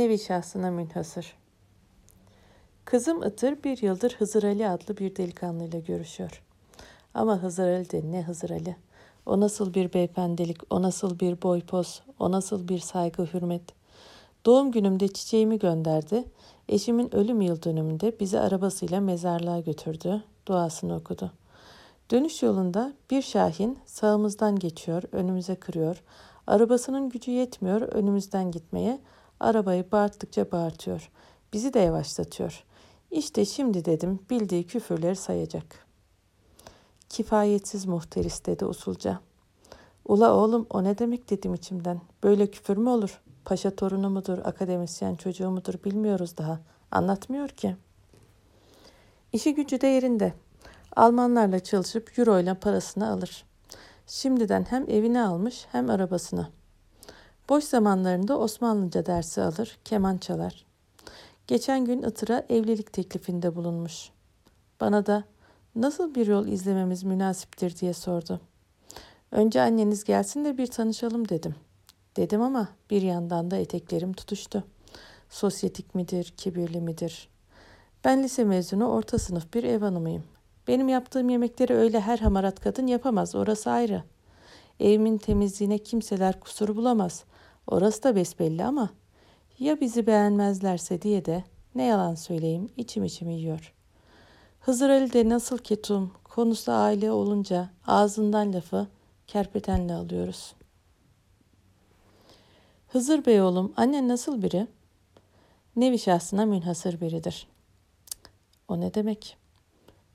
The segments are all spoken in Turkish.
Nevi şahsına münhasır. Kızım Itır bir yıldır Hızır Ali adlı bir delikanlıyla görüşüyor. Ama Hızır Ali de ne Hızır Ali? O nasıl bir beyefendilik, o nasıl bir boy poz, o nasıl bir saygı hürmet. Doğum günümde çiçeğimi gönderdi. Eşimin ölüm yıl dönümünde bizi arabasıyla mezarlığa götürdü. Duasını okudu. Dönüş yolunda bir şahin sağımızdan geçiyor, önümüze kırıyor. Arabasının gücü yetmiyor önümüzden gitmeye. Arabayı bağırttıkça bağırtıyor. Bizi de yavaşlatıyor. İşte şimdi dedim bildiği küfürleri sayacak. Kifayetsiz muhteris dedi usulca. Ula oğlum o ne demek dedim içimden. Böyle küfür mü olur? Paşa torunu mudur, akademisyen çocuğu mudur bilmiyoruz daha. Anlatmıyor ki. İşi gücü de yerinde. Almanlarla çalışıp euro ile parasını alır. Şimdiden hem evini almış hem arabasını. Boş zamanlarında Osmanlıca dersi alır, keman çalar. Geçen gün Itır'a evlilik teklifinde bulunmuş. Bana da nasıl bir yol izlememiz münasiptir diye sordu. Önce anneniz gelsin de bir tanışalım dedim. Dedim ama bir yandan da eteklerim tutuştu. Sosyetik midir, kibirli midir? Ben lise mezunu orta sınıf bir ev hanımıyım. Benim yaptığım yemekleri öyle her hamarat kadın yapamaz, orası ayrı. Evimin temizliğine kimseler kusur bulamaz. Orası da besbelli ama ya bizi beğenmezlerse diye de ne yalan söyleyeyim içim içimi yiyor. Hızır Ali de nasıl ketum, konusu aile olunca ağzından lafı kerpetenle alıyoruz. Hızır Bey oğlum, annen nasıl biri? Nevi şahsına münhasır biridir. O ne demek?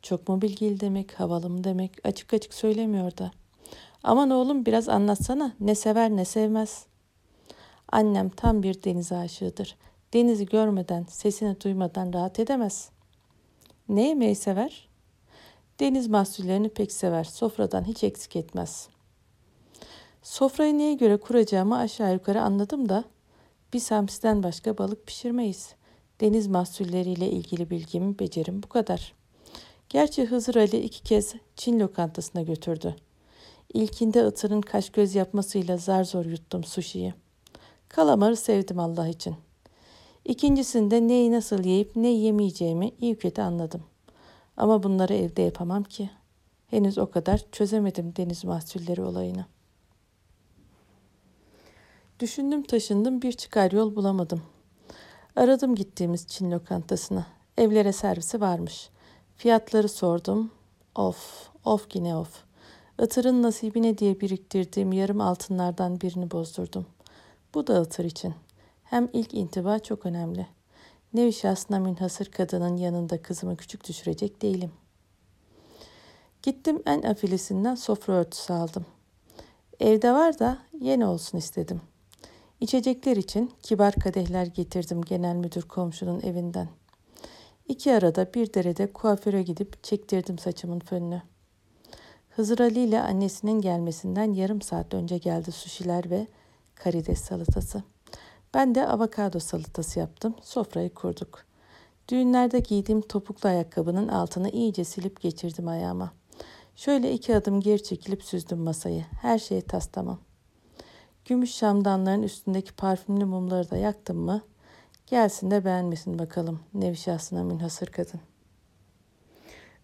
Çok mu bilgili demek, havalı mı demek, açık açık söylemiyor da. Aman oğlum biraz anlatsana, ne sever ne sevmez. Annem tam bir deniz aşığıdır. Denizi görmeden, sesini duymadan rahat edemez. Ne yemeği sever? Deniz mahsullerini pek sever. Sofradan hiç eksik etmez. Sofrayı neye göre kuracağımı aşağı yukarı anladım da biz hamsiden başka balık pişirmeyiz. Deniz mahsulleriyle ilgili bilgim, becerim bu kadar. Gerçi Hızır Ali iki kez Çin lokantasına götürdü. İlkinde ıtırın kaş göz yapmasıyla zar zor yuttum suşiyi. Kalamarı sevdim Allah için. İkincisinde neyi nasıl yiyip ne yemeyeceğimi iyi kötü anladım. Ama bunları evde yapamam ki. Henüz o kadar çözemedim deniz mahsulleri olayını. Düşündüm taşındım bir çıkar yol bulamadım. Aradım gittiğimiz Çin lokantasına. Evlere servisi varmış. Fiyatları sordum. Of, of yine of. Itırın nasibine diye biriktirdiğim yarım altınlardan birini bozdurdum. Bu da Itır için. Hem ilk intiba çok önemli. Nevi şahsına münhasır kadının yanında kızımı küçük düşürecek değilim. Gittim en afilisinden sofra örtüsü aldım. Evde var da yeni olsun istedim. İçecekler için kibar kadehler getirdim genel müdür komşunun evinden. İki arada bir derede kuaföre gidip çektirdim saçımın fönünü. Hızır Ali ile annesinin gelmesinden yarım saat önce geldi suşiler ve karides salatası. Ben de avokado salatası yaptım. Sofrayı kurduk. Düğünlerde giydiğim topuklu ayakkabının altını iyice silip geçirdim ayağıma. Şöyle iki adım geri çekilip süzdüm masayı. Her şey tas tamam. Gümüş şamdanların üstündeki parfümlü mumları da yaktım mı? Gelsin de beğenmesin bakalım nevi şahsına münhasır kadın.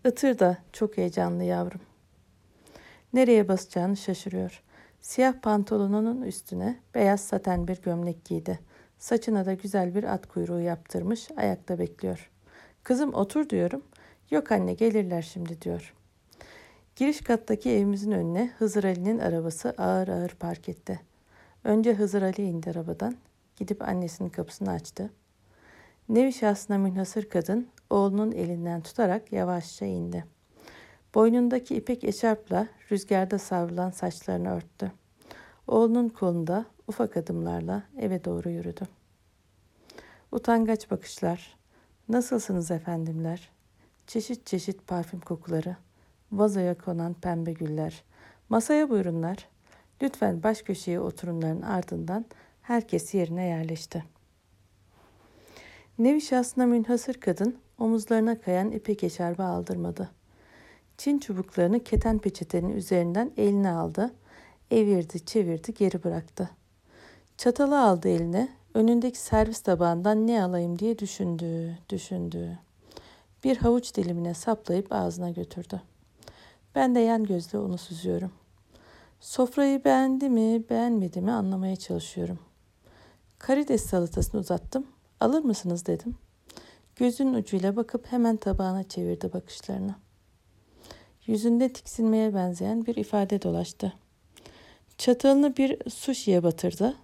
Itır da çok heyecanlı yavrum. Nereye basacağını şaşırıyor. Siyah pantolonunun üstüne beyaz saten bir gömlek giydi. Saçına da güzel bir at kuyruğu yaptırmış, ayakta bekliyor. Kızım otur diyorum. Yok anne gelirler şimdi diyor. Giriş kattaki evimizin önüne Hızır Ali'nin arabası ağır ağır park etti. Önce Hızır Ali indi arabadan. Gidip annesinin kapısını açtı. Nevi şahsına münhasır kadın oğlunun elinden tutarak yavaşça indi. Boynundaki ipek eşarpla rüzgarda savrulan saçlarını örttü. Oğlunun kolunda ufak adımlarla eve doğru yürüdü. Utangaç bakışlar, nasılsınız efendimler, çeşit çeşit parfüm kokuları, vazoya konan pembe güller, masaya buyurunlar, lütfen baş köşeye oturunların ardından herkes yerine yerleşti. Nevi şahsına münhasır kadın omuzlarına kayan ipek eşarbı aldırmadı.'' Çin çubuklarını keten peçetenin üzerinden eline aldı. Evirdi, çevirdi, geri bıraktı. Çatalı aldı eline, Önündeki servis tabağından ne alayım diye düşündü, düşündü. Bir havuç dilimine saplayıp ağzına götürdü. Ben de yan gözle onu süzüyorum. Sofrayı beğendi mi, beğenmedi mi anlamaya çalışıyorum. Karides salatasını uzattım. Alır mısınız dedim. Gözünün ucuyla bakıp hemen tabağına çevirdi bakışlarını. Yüzünde tiksinmeye benzeyen bir ifade dolaştı. Çatalını bir suşiye batırdı.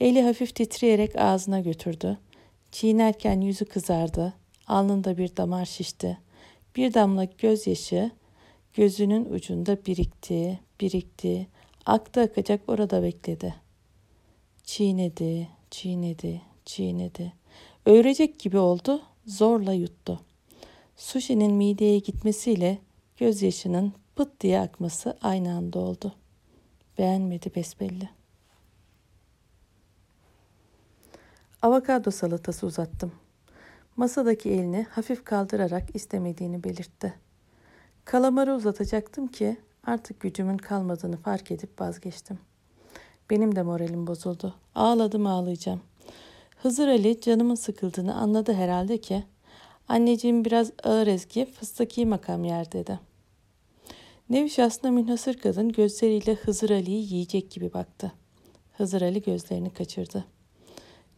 Eli hafif titreyerek ağzına götürdü. Çiğnerken yüzü kızardı. Alnında bir damar şişti. Bir damla gözyaşı gözünün ucunda birikti, birikti. Aktı akacak orada bekledi. Çiğnedi, çiğnedi, çiğnedi. Öğrecek gibi oldu, zorla yuttu. Sushi'nin mideye gitmesiyle gözyaşının pıt diye akması aynı anda oldu. Beğenmedi besbelli. Avokado salatası uzattım. Masadaki elini hafif kaldırarak istemediğini belirtti. Kalamarı uzatacaktım ki artık gücümün kalmadığını fark edip vazgeçtim. Benim de moralim bozuldu. Ağladım ağlayacağım. Hızır Ali canımın sıkıldığını anladı herhalde ki anneciğim biraz ağır ezgi fıstıki makam yer dedi. Neviş aslında münhasır kadın gözleriyle Hızır Ali'yi yiyecek gibi baktı. Hızır Ali gözlerini kaçırdı.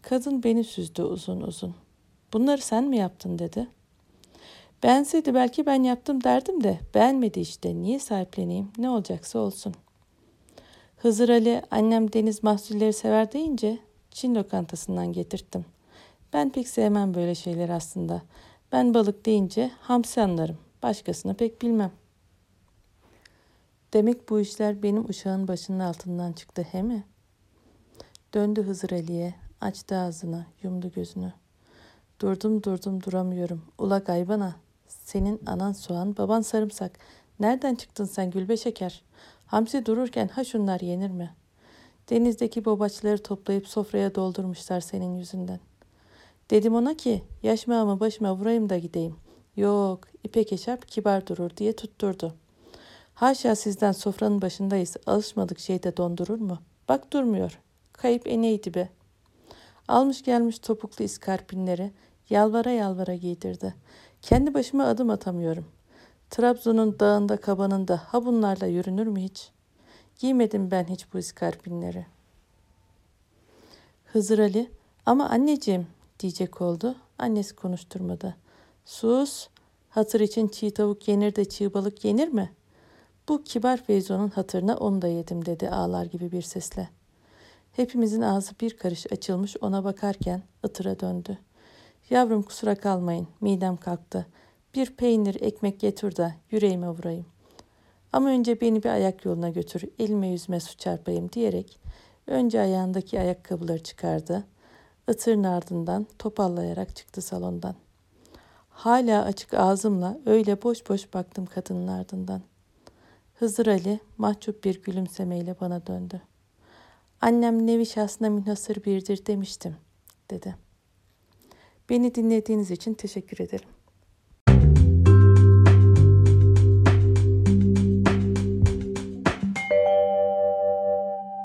Kadın beni süzdü uzun uzun. Bunları sen mi yaptın dedi. Beğenseydi belki ben yaptım derdim de beğenmedi işte niye sahipleneyim ne olacaksa olsun. Hızır Ali annem deniz mahsulleri sever deyince Çin lokantasından getirttim. Ben pek sevmem böyle şeyler aslında. Ben balık deyince hamsi anlarım. Başkasını pek bilmem. Demek bu işler benim uşağın başının altından çıktı he mi? Döndü Hızır Ali'ye. Açtı ağzını, yumdu gözünü. Durdum durdum duramıyorum. Ula gaybana. Senin anan soğan, baban sarımsak. Nereden çıktın sen gülbe şeker? Hamsi dururken ha şunlar yenir mi? Denizdeki bobaçları toplayıp sofraya doldurmuşlar senin yüzünden. Dedim ona ki yaşmağımı başıma vurayım da gideyim. Yok ipek eşap kibar durur diye tutturdu. Haşa sizden sofranın başındayız. Alışmadık şeyde dondurur mu? Bak durmuyor. Kayıp eneydi be. Almış gelmiş topuklu iskarpinleri yalvara yalvara giydirdi. Kendi başıma adım atamıyorum. Trabzon'un dağında kabanında ha bunlarla yürünür mü hiç? Giymedim ben hiç bu iskarpinleri. Hızır Ali ama anneciğim diyecek oldu. Annesi konuşturmadı. Sus hatır için çiğ tavuk yenir de çiğ balık yenir mi? Bu kibar Feyzo'nun hatırına onu da yedim dedi ağlar gibi bir sesle. Hepimizin ağzı bir karış açılmış ona bakarken ıtıra döndü. Yavrum kusura kalmayın midem kalktı. Bir peynir ekmek getir de yüreğime vurayım. Ama önce beni bir ayak yoluna götür, elime yüzme su çarpayım diyerek önce ayağındaki ayakkabıları çıkardı. Itırın ardından topallayarak çıktı salondan. Hala açık ağzımla öyle boş boş baktım kadının ardından. Hızır Ali mahcup bir gülümsemeyle bana döndü. Annem nevi şahsına münhasır birdir demiştim, dedi. Beni dinlediğiniz için teşekkür ederim.